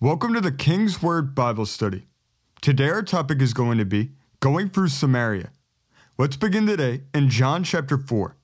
Welcome to the King's Word Bible Study. Today our topic is going to be going through Samaria. Let's begin today in John chapter 4.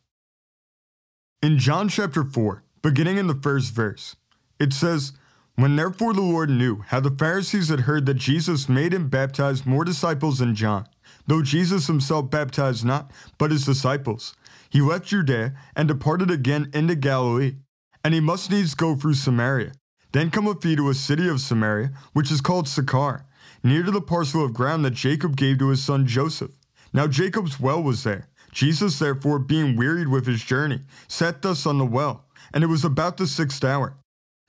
In John chapter 4, beginning in the first verse, it says, When therefore the Lord knew how the Pharisees had heard that Jesus made and baptized more disciples than John, though Jesus himself baptized not, but his disciples, he left Judea and departed again into Galilee. And he must needs go through Samaria. Then cometh he to a city of Samaria, which is called Sychar, near to the parcel of ground that Jacob gave to his son Joseph. Now Jacob's well was there. Jesus, therefore, being wearied with his journey, sat thus on the well, and it was about the sixth hour.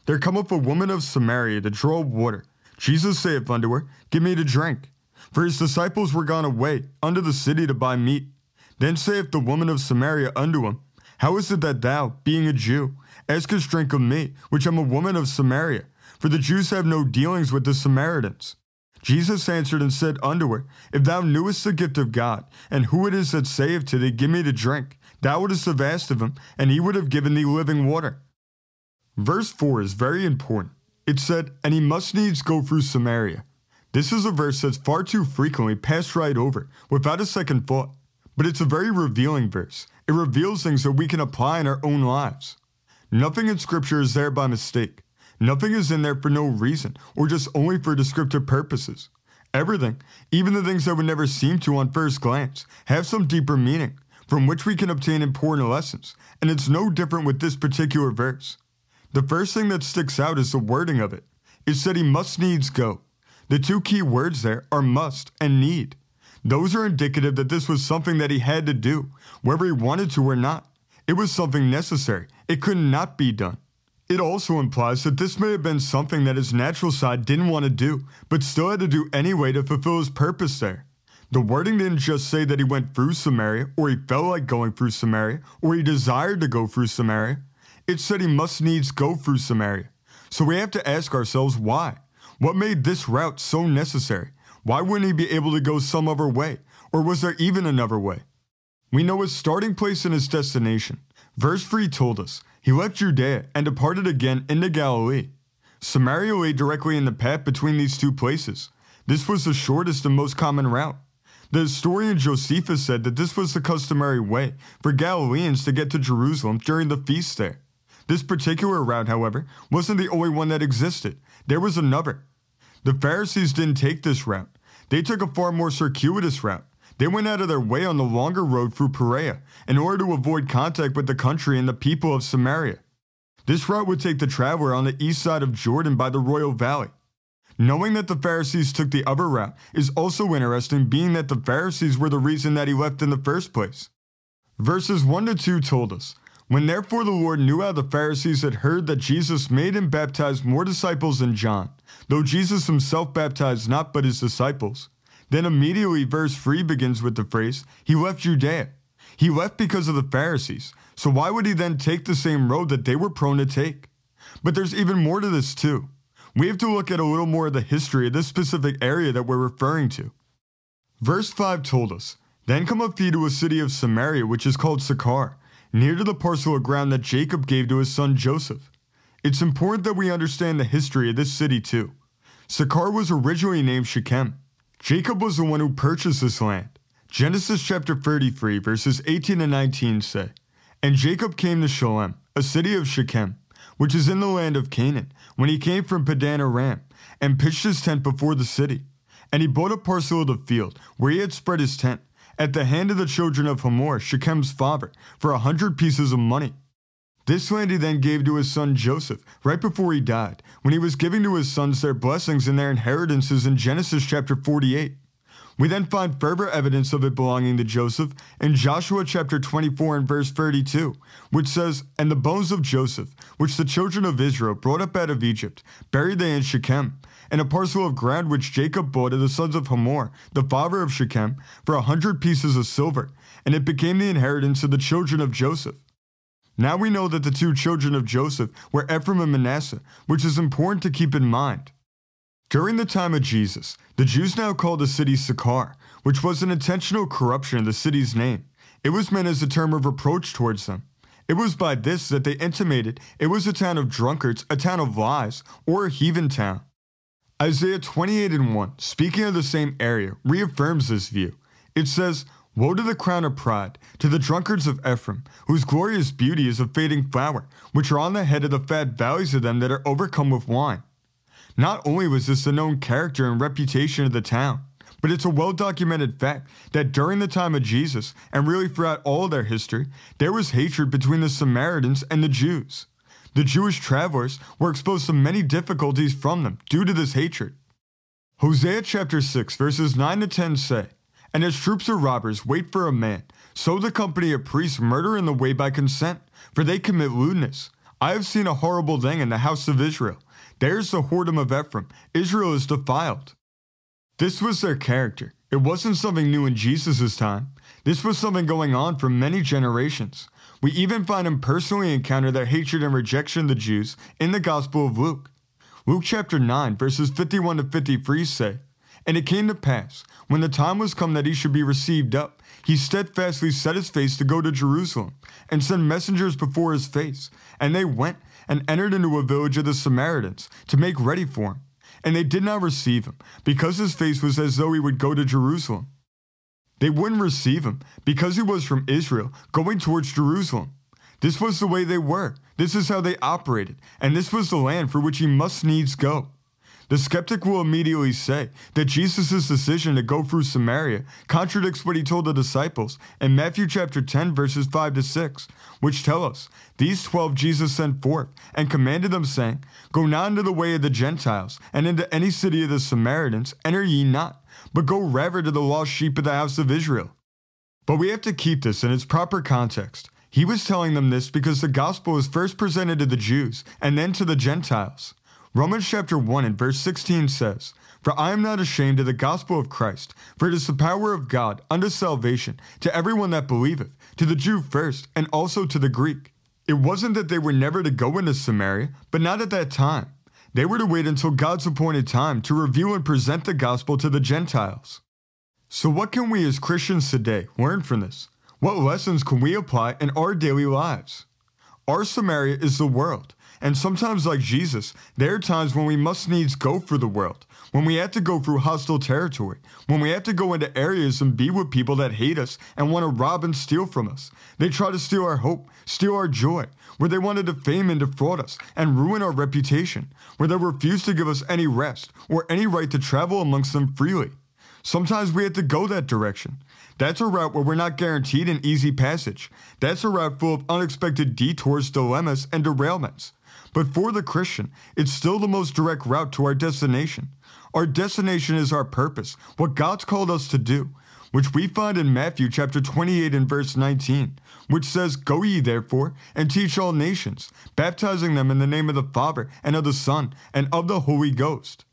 There cometh a woman of Samaria to draw water. Jesus saith unto her, Give me to drink. For his disciples were gone away unto the city to buy meat. Then saith the woman of Samaria unto him, How is it that thou, being a Jew, askest drink of me, which am a woman of Samaria? For the Jews have no dealings with the Samaritans. Jesus answered and said unto her, If thou knewest the gift of God, and who it is that saith to thee, Give me to drink, thou wouldst have asked of him, and he would have given thee living water. Verse 4 is very important. It said, And he must needs go through Samaria. This is a verse that's far too frequently passed right over, without a second thought. But it's a very revealing verse. It reveals things that we can apply in our own lives. Nothing in Scripture is there by mistake. Nothing is in there for no reason, or just only for descriptive purposes. Everything, even the things that would never seem to on first glance, have some deeper meaning, from which we can obtain important lessons, and it's no different with this particular verse. The first thing that sticks out is the wording of it. It said he must needs go. The two key words there are must and need. Those are indicative that this was something that he had to do, whether he wanted to or not. It was something necessary. It could not be done. It also implies that this may have been something that his natural side didn't want to do, but still had to do anyway to fulfill his purpose there. The wording didn't just say that he went through Samaria, or he felt like going through Samaria, or he desired to go through Samaria. It said he must needs go through Samaria. So we have to ask ourselves why. What made this route so necessary? Why wouldn't he be able to go some other way? Or was there even another way? We know his starting place and his destination. Verse 3 told us he left Judea and departed again into Galilee. Samaria lay directly in the path between these two places. This was the shortest and most common route. The historian Josephus said that this was the customary way for Galileans to get to Jerusalem during the feast there. This particular route, however, wasn't the only one that existed. There was another. The Pharisees didn't take this route. They took a far more circuitous route. They went out of their way on the longer road through Perea in order to avoid contact with the country and the people of Samaria. This route would take the traveler on the east side of Jordan by the Royal Valley. Knowing that the Pharisees took the other route is also interesting, being that the Pharisees were the reason that he left in the first place. Verses 1 to 2 told us When therefore the Lord knew how the Pharisees had heard that Jesus made and baptized more disciples than John, though Jesus himself baptized not but his disciples, then immediately verse 3 begins with the phrase, He left Judea. He left because of the Pharisees. So why would he then take the same road that they were prone to take? But there's even more to this too. We have to look at a little more of the history of this specific area that we're referring to. Verse 5 told us, Then cometh he to a city of Samaria which is called Sychar, near to the parcel of ground that Jacob gave to his son Joseph. It's important that we understand the history of this city too. Sychar was originally named Shechem. Jacob was the one who purchased this land. Genesis chapter 33, verses 18 and 19 say, And Jacob came to Shalem, a city of Shechem, which is in the land of Canaan, when he came from Padan Aram, and pitched his tent before the city. And he bought a parcel of the field, where he had spread his tent, at the hand of the children of Hamor, Shechem's father, for a hundred pieces of money. This land he then gave to his son Joseph, right before he died, when he was giving to his sons their blessings and their inheritances in Genesis chapter 48. We then find further evidence of it belonging to Joseph in Joshua chapter 24 and verse 32, which says, And the bones of Joseph, which the children of Israel brought up out of Egypt, buried they in Shechem, and a parcel of ground which Jacob bought of the sons of Hamor, the father of Shechem, for a hundred pieces of silver, and it became the inheritance of the children of Joseph. Now we know that the two children of Joseph were Ephraim and Manasseh, which is important to keep in mind. During the time of Jesus, the Jews now called the city Sychar, which was an intentional corruption of the city's name. It was meant as a term of reproach towards them. It was by this that they intimated it was a town of drunkards, a town of lies, or a heathen town. Isaiah 28 and 1, speaking of the same area, reaffirms this view. It says, Woe to the crown of pride, to the drunkards of Ephraim, whose glorious beauty is a fading flower, which are on the head of the fat valleys of them that are overcome with wine. Not only was this the known character and reputation of the town, but it's a well documented fact that during the time of Jesus, and really throughout all their history, there was hatred between the Samaritans and the Jews. The Jewish travelers were exposed to many difficulties from them due to this hatred. Hosea chapter 6, verses 9 to 10 say, And as troops of robbers wait for a man, so the company of priests murder in the way by consent, for they commit lewdness. I have seen a horrible thing in the house of Israel. There's the whoredom of Ephraim. Israel is defiled. This was their character. It wasn't something new in Jesus' time. This was something going on for many generations. We even find him personally encounter their hatred and rejection of the Jews in the Gospel of Luke. Luke chapter 9, verses 51 to 53 say, And it came to pass, when the time was come that he should be received up, he steadfastly set his face to go to Jerusalem, and sent messengers before his face. And they went and entered into a village of the Samaritans to make ready for him. And they did not receive him, because his face was as though he would go to Jerusalem. They wouldn't receive him because he was from Israel, going towards Jerusalem. This was the way they were. This is how they operated, and this was the land for which he must needs go. The skeptic will immediately say that Jesus' decision to go through Samaria contradicts what he told the disciples in Matthew chapter 10 verses 5 to 6, which tell us, These twelve Jesus sent forth and commanded them saying, Go not into the way of the Gentiles, and into any city of the Samaritans enter ye not, but go rather to the lost sheep of the house of Israel. But we have to keep this in its proper context. He was telling them this because the gospel was first presented to the Jews and then to the Gentiles. Romans chapter 1 and verse 16 says, For I am not ashamed of the gospel of Christ, for it is the power of God unto salvation to everyone that believeth, to the Jew first, and also to the Greek. It wasn't that they were never to go into Samaria, but not at that time. They were to wait until God's appointed time to reveal and present the gospel to the Gentiles. So, what can we as Christians today learn from this? What lessons can we apply in our daily lives? Our Samaria is the world, and sometimes, like Jesus, there are times when we must needs go for the world, when we have to go through hostile territory, when we have to go into areas and be with people that hate us and want to rob and steal from us. They try to steal our hope, steal our joy, where they want to defame and defraud us and ruin our reputation, where they refuse to give us any rest or any right to travel amongst them freely. Sometimes we have to go that direction. That's a route where we're not guaranteed an easy passage. That's a route full of unexpected detours, dilemmas, and derailments. But for the Christian, it's still the most direct route to our destination. Our destination is our purpose, what God's called us to do, which we find in Matthew chapter 28 and verse 19, which says, Go ye therefore and teach all nations, baptizing them in the name of the Father and of the Son and of the Holy Ghost.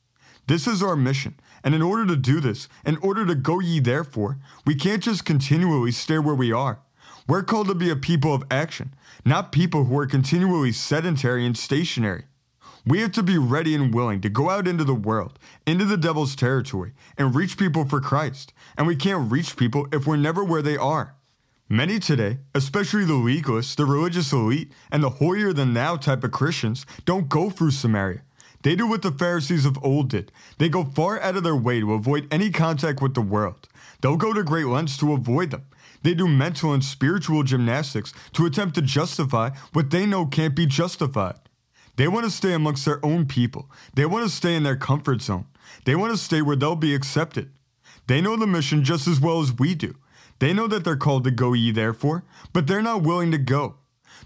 This is our mission. And in order to do this, in order to go ye therefore, we can't just continually stay where we are. We're called to be a people of action, not people who are continually sedentary and stationary. We have to be ready and willing to go out into the world, into the devil's territory, and reach people for Christ. And we can't reach people if we're never where they are. Many today, especially the legalists, the religious elite, and the holier than thou type of Christians, don't go through Samaria. They do what the Pharisees of old did. They go far out of their way to avoid any contact with the world. They'll go to great lengths to avoid them. They do mental and spiritual gymnastics to attempt to justify what they know can't be justified. They want to stay amongst their own people. They want to stay in their comfort zone. They want to stay where they'll be accepted. They know the mission just as well as we do. They know that they're called to go ye therefore, but they're not willing to go.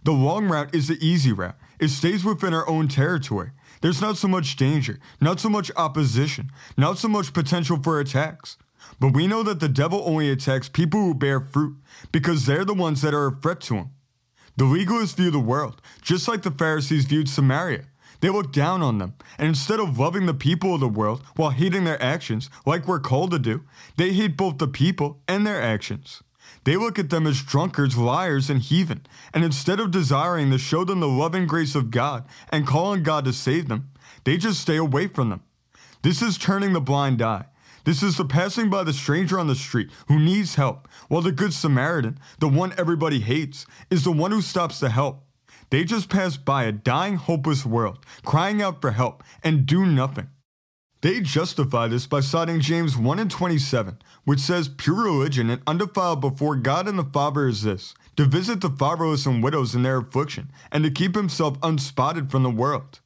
The long route is the easy route. It stays within our own territory. There's not so much danger, not so much opposition, not so much potential for attacks. But we know that the devil only attacks people who bear fruit because they're the ones that are a threat to him. The legalists view the world just like the Pharisees viewed Samaria. They look down on them, and instead of loving the people of the world while hating their actions, like we're called to do, they hate both the people and their actions. They look at them as drunkards, liars, and heathen, and instead of desiring to show them the love and grace of God and calling on God to save them, they just stay away from them. This is turning the blind eye. This is the passing by the stranger on the street who needs help, while the Good Samaritan, the one everybody hates, is the one who stops to help. They just pass by a dying, hopeless world, crying out for help, and do nothing. They justify this by citing James 1 and 27, which says, Pure religion and undefiled before God and the Father is this, to visit the fatherless and widows in their affliction, and to keep himself unspotted from the world.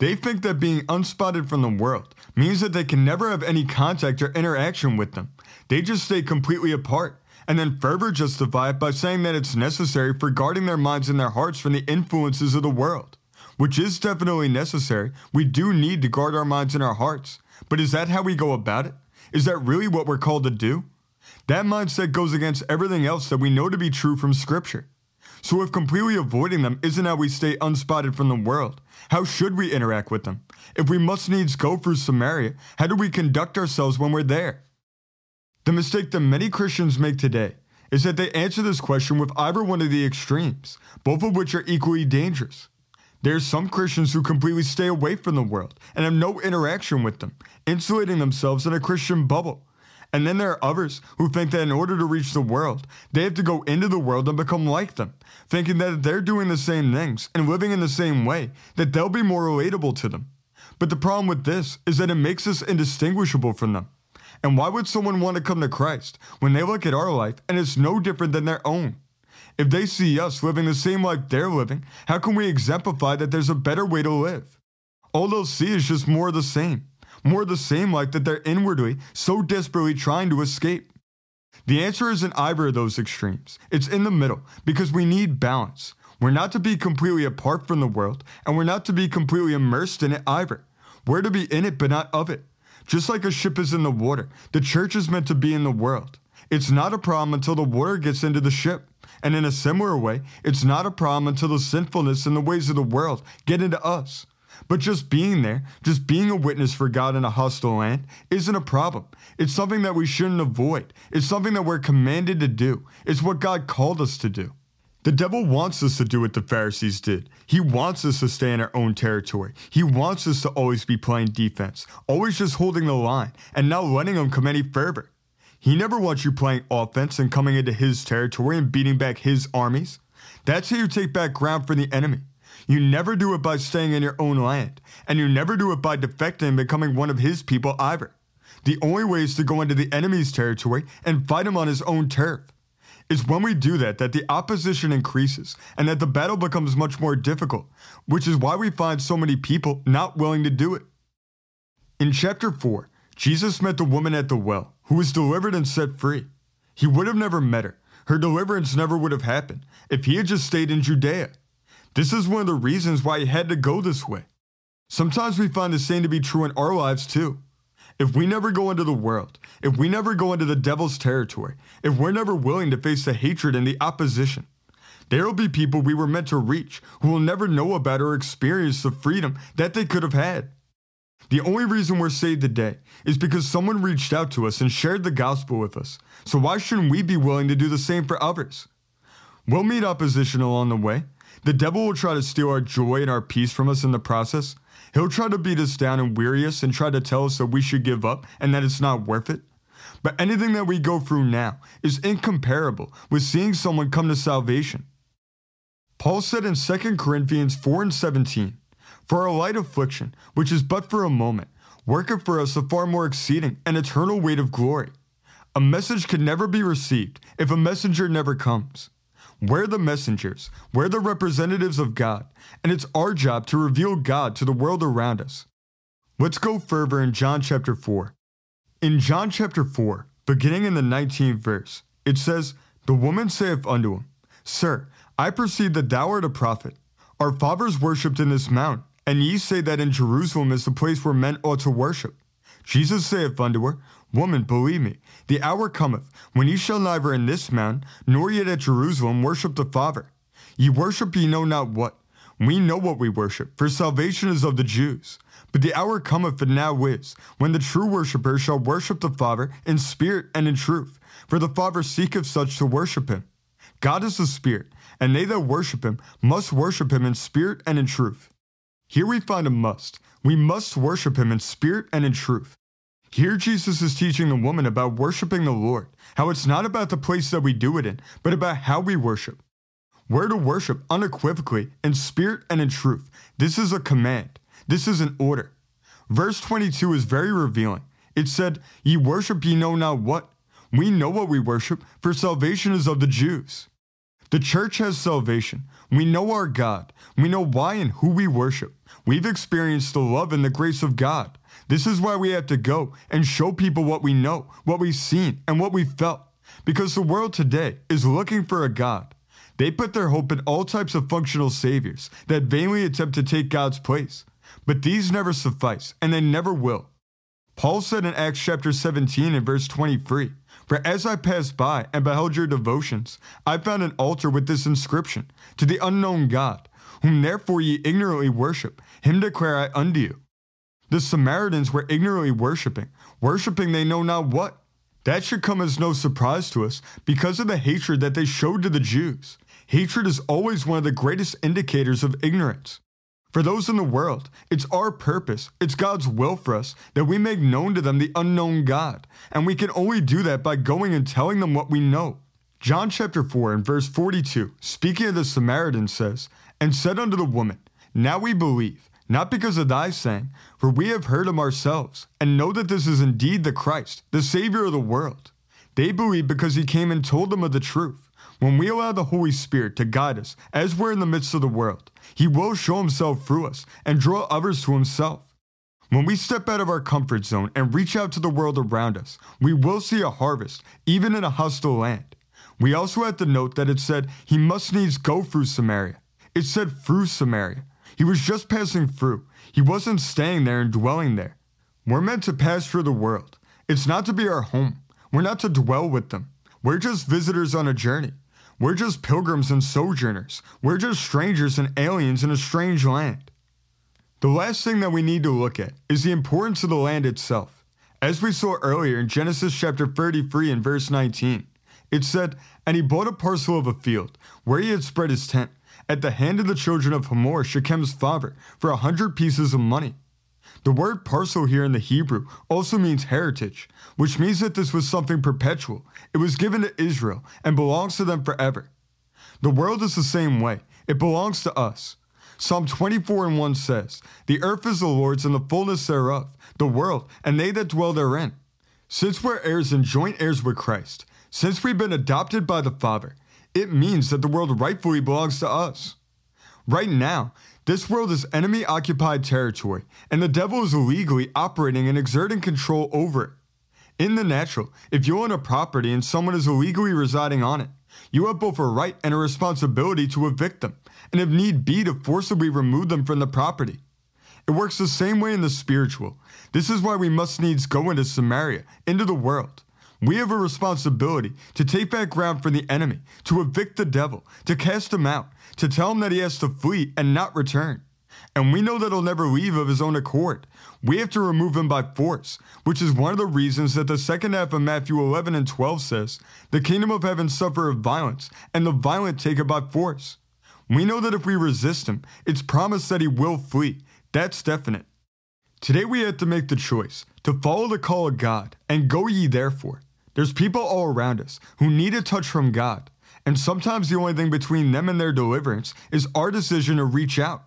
They think that being unspotted from the world means that they can never have any contact or interaction with them. They just stay completely apart, and then further justify it by saying that it's necessary for guarding their minds and their hearts from the influences of the world which is definitely necessary. We do need to guard our minds and our hearts. But is that how we go about it? Is that really what we're called to do? That mindset goes against everything else that we know to be true from Scripture. So, if completely avoiding them isn't how we stay unspotted from the world, how should we interact with them? If we must needs go through Samaria, how do we conduct ourselves when we're there? The mistake that many Christians make today is that they answer this question with either one of the extremes, both of which are equally dangerous. There's some Christians who completely stay away from the world and have no interaction with them, insulating themselves in a Christian bubble. And then there are others who think that in order to reach the world, they have to go into the world and become like them, thinking that if they're doing the same things and living in the same way, that they'll be more relatable to them. But the problem with this is that it makes us indistinguishable from them. And why would someone want to come to Christ when they look at our life and it's no different than their own? If they see us living the same life they're living, how can we exemplify that there's a better way to live? All they'll see is just more of the same, more the same life that they're inwardly so desperately trying to escape. The answer isn't either of those extremes. It's in the middle because we need balance. We're not to be completely apart from the world, and we're not to be completely immersed in it either. We're to be in it, but not of it. Just like a ship is in the water, the church is meant to be in the world. It's not a problem until the water gets into the ship. And in a similar way, it's not a problem until the sinfulness and the ways of the world get into us. But just being there, just being a witness for God in a hostile land, isn't a problem. It's something that we shouldn't avoid. It's something that we're commanded to do. It's what God called us to do. The devil wants us to do what the Pharisees did. He wants us to stay in our own territory. He wants us to always be playing defense, always just holding the line, and not letting them come any further. He never wants you playing offense and coming into his territory and beating back his armies. That's how you take back ground from the enemy. You never do it by staying in your own land, and you never do it by defecting and becoming one of his people either. The only way is to go into the enemy's territory and fight him on his own turf. It's when we do that that the opposition increases and that the battle becomes much more difficult, which is why we find so many people not willing to do it. In chapter 4, Jesus met the woman at the well who was delivered and set free. He would have never met her. Her deliverance never would have happened if he had just stayed in Judea. This is one of the reasons why he had to go this way. Sometimes we find the same to be true in our lives too. If we never go into the world, if we never go into the devil's territory, if we're never willing to face the hatred and the opposition, there will be people we were meant to reach who will never know about or experience the freedom that they could have had. The only reason we're saved today is because someone reached out to us and shared the gospel with us. So why shouldn't we be willing to do the same for others? We'll meet opposition along the way. The devil will try to steal our joy and our peace from us in the process. He'll try to beat us down and weary us and try to tell us that we should give up and that it's not worth it. But anything that we go through now is incomparable with seeing someone come to salvation. Paul said in 2 Corinthians 4 and 17, for our light affliction, which is but for a moment, worketh for us a far more exceeding and eternal weight of glory. A message can never be received if a messenger never comes. We're the messengers, we're the representatives of God, and it's our job to reveal God to the world around us. Let's go further in John chapter 4. In John chapter 4, beginning in the 19th verse, it says, The woman saith unto him, Sir, I perceive that thou art a prophet. Our fathers worshipped in this mount and ye say that in Jerusalem is the place where men ought to worship. Jesus saith unto her, Woman, believe me, the hour cometh, when ye shall neither in this mount, nor yet at Jerusalem worship the Father. Ye worship ye know not what. We know what we worship, for salvation is of the Jews. But the hour cometh and now is, when the true worshipper shall worship the Father in spirit and in truth, for the Father seeketh such to worship him. God is the Spirit, and they that worship him must worship him in spirit and in truth. Here we find a must. We must worship him in spirit and in truth. Here Jesus is teaching the woman about worshiping the Lord, how it's not about the place that we do it in, but about how we worship. We're to worship unequivocally in spirit and in truth. This is a command. This is an order. Verse 22 is very revealing. It said, Ye worship ye know not what. We know what we worship, for salvation is of the Jews. The church has salvation. We know our God. We know why and who we worship. We've experienced the love and the grace of God. This is why we have to go and show people what we know, what we've seen, and what we've felt. Because the world today is looking for a God. They put their hope in all types of functional saviors that vainly attempt to take God's place. But these never suffice, and they never will. Paul said in Acts chapter 17 and verse 23 For as I passed by and beheld your devotions, I found an altar with this inscription To the unknown God, whom therefore ye ignorantly worship, him declare I unto you. The Samaritans were ignorantly worshiping, worshiping they know not what. That should come as no surprise to us because of the hatred that they showed to the Jews. Hatred is always one of the greatest indicators of ignorance. For those in the world, it's our purpose, it's God's will for us that we make known to them the unknown God, and we can only do that by going and telling them what we know. John chapter 4 and verse 42, speaking of the Samaritan, says, And said unto the woman, Now we believe, not because of thy saying, for we have heard him ourselves, and know that this is indeed the Christ, the Savior of the world. They believe because he came and told them of the truth. When we allow the Holy Spirit to guide us as we're in the midst of the world, He will show Himself through us and draw others to Himself. When we step out of our comfort zone and reach out to the world around us, we will see a harvest, even in a hostile land. We also have to note that it said he must needs go through Samaria. It said through Samaria. He was just passing through. He wasn't staying there and dwelling there. We're meant to pass through the world. It's not to be our home. We're not to dwell with them. We're just visitors on a journey. We're just pilgrims and sojourners. We're just strangers and aliens in a strange land. The last thing that we need to look at is the importance of the land itself. As we saw earlier in Genesis chapter 33 and verse 19, it said, And he bought a parcel of a field, where he had spread his tent, at the hand of the children of Hamor, Shechem's father, for a hundred pieces of money. The word parcel here in the Hebrew also means heritage, which means that this was something perpetual. It was given to Israel and belongs to them forever. The world is the same way, it belongs to us. Psalm 24 and 1 says, The earth is the Lord's and the fullness thereof, the world, and they that dwell therein. Since we're heirs and joint heirs with Christ, since we've been adopted by the Father, it means that the world rightfully belongs to us. Right now, this world is enemy occupied territory, and the devil is illegally operating and exerting control over it. In the natural, if you own a property and someone is illegally residing on it, you have both a right and a responsibility to evict them, and if need be, to forcibly remove them from the property. It works the same way in the spiritual. This is why we must needs go into Samaria, into the world. We have a responsibility to take back ground from the enemy, to evict the devil, to cast him out, to tell him that he has to flee and not return. And we know that he'll never leave of his own accord. We have to remove him by force, which is one of the reasons that the second half of Matthew 11 and 12 says, The kingdom of heaven suffereth violence, and the violent take it by force. We know that if we resist him, it's promised that he will flee. That's definite. Today we have to make the choice to follow the call of God and go ye therefore. There's people all around us who need a touch from God. And sometimes the only thing between them and their deliverance is our decision to reach out.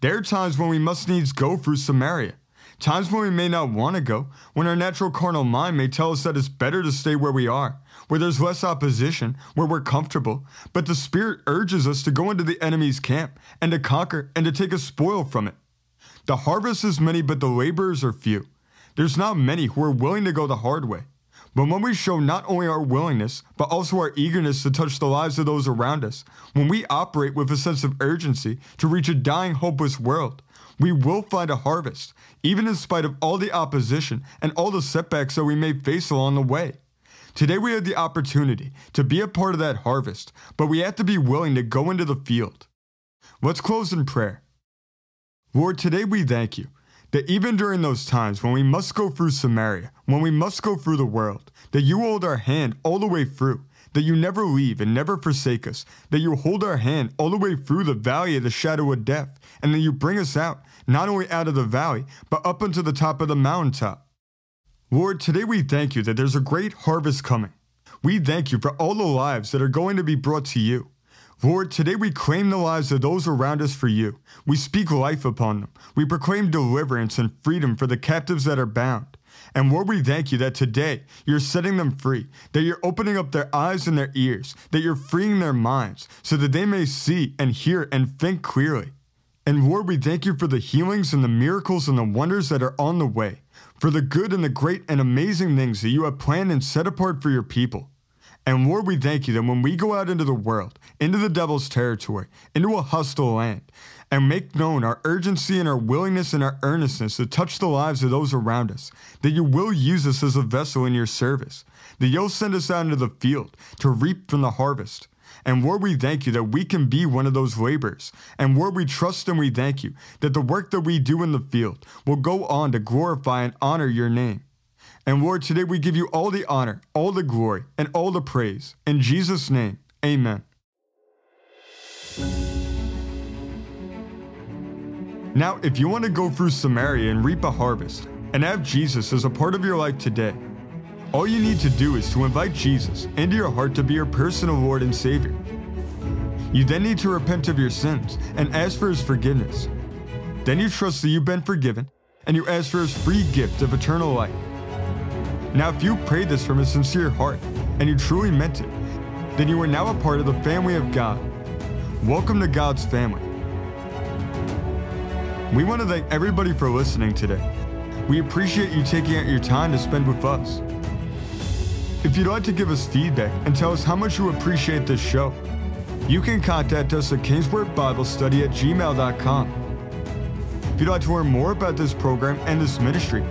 There are times when we must needs go through Samaria. Times when we may not want to go, when our natural carnal mind may tell us that it's better to stay where we are, where there's less opposition, where we're comfortable, but the Spirit urges us to go into the enemy's camp and to conquer and to take a spoil from it. The harvest is many, but the laborers are few. There's not many who are willing to go the hard way. But when we show not only our willingness, but also our eagerness to touch the lives of those around us, when we operate with a sense of urgency to reach a dying, hopeless world, we will find a harvest, even in spite of all the opposition and all the setbacks that we may face along the way. Today we have the opportunity to be a part of that harvest, but we have to be willing to go into the field. Let's close in prayer. Lord, today we thank you that even during those times when we must go through Samaria, when we must go through the world, that you hold our hand all the way through, that you never leave and never forsake us, that you hold our hand all the way through the valley of the shadow of death, and that you bring us out, not only out of the valley, but up into the top of the mountaintop. Lord, today we thank you that there's a great harvest coming. We thank you for all the lives that are going to be brought to you. Lord, today we claim the lives of those around us for you. We speak life upon them. We proclaim deliverance and freedom for the captives that are bound. And Lord, we thank you that today you're setting them free, that you're opening up their eyes and their ears, that you're freeing their minds so that they may see and hear and think clearly. And Lord, we thank you for the healings and the miracles and the wonders that are on the way, for the good and the great and amazing things that you have planned and set apart for your people. And Lord, we thank you that when we go out into the world, into the devil's territory, into a hostile land, and make known our urgency and our willingness and our earnestness to touch the lives of those around us, that you will use us as a vessel in your service, that you'll send us out into the field to reap from the harvest. And Lord, we thank you that we can be one of those laborers. And Lord, we trust and we thank you that the work that we do in the field will go on to glorify and honor your name. And Lord, today we give you all the honor, all the glory, and all the praise. In Jesus' name, amen. Now, if you want to go through Samaria and reap a harvest and have Jesus as a part of your life today, all you need to do is to invite Jesus into your heart to be your personal Lord and Savior. You then need to repent of your sins and ask for His forgiveness. Then you trust that you've been forgiven and you ask for His free gift of eternal life. Now, if you prayed this from a sincere heart and you truly meant it, then you are now a part of the family of God. Welcome to God's family. We want to thank everybody for listening today. We appreciate you taking out your time to spend with us. If you'd like to give us feedback and tell us how much you appreciate this show, you can contact us at kingswordbiblestudy at gmail.com. If you'd like to learn more about this program and this ministry,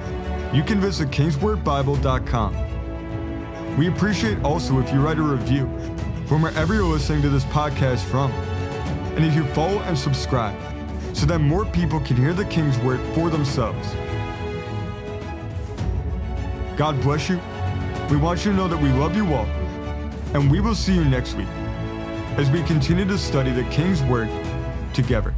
you can visit kingswordbible.com. We appreciate also if you write a review from wherever you're listening to this podcast from. And if you follow and subscribe so that more people can hear the King's Word for themselves. God bless you. We want you to know that we love you all. And we will see you next week as we continue to study the King's Word together.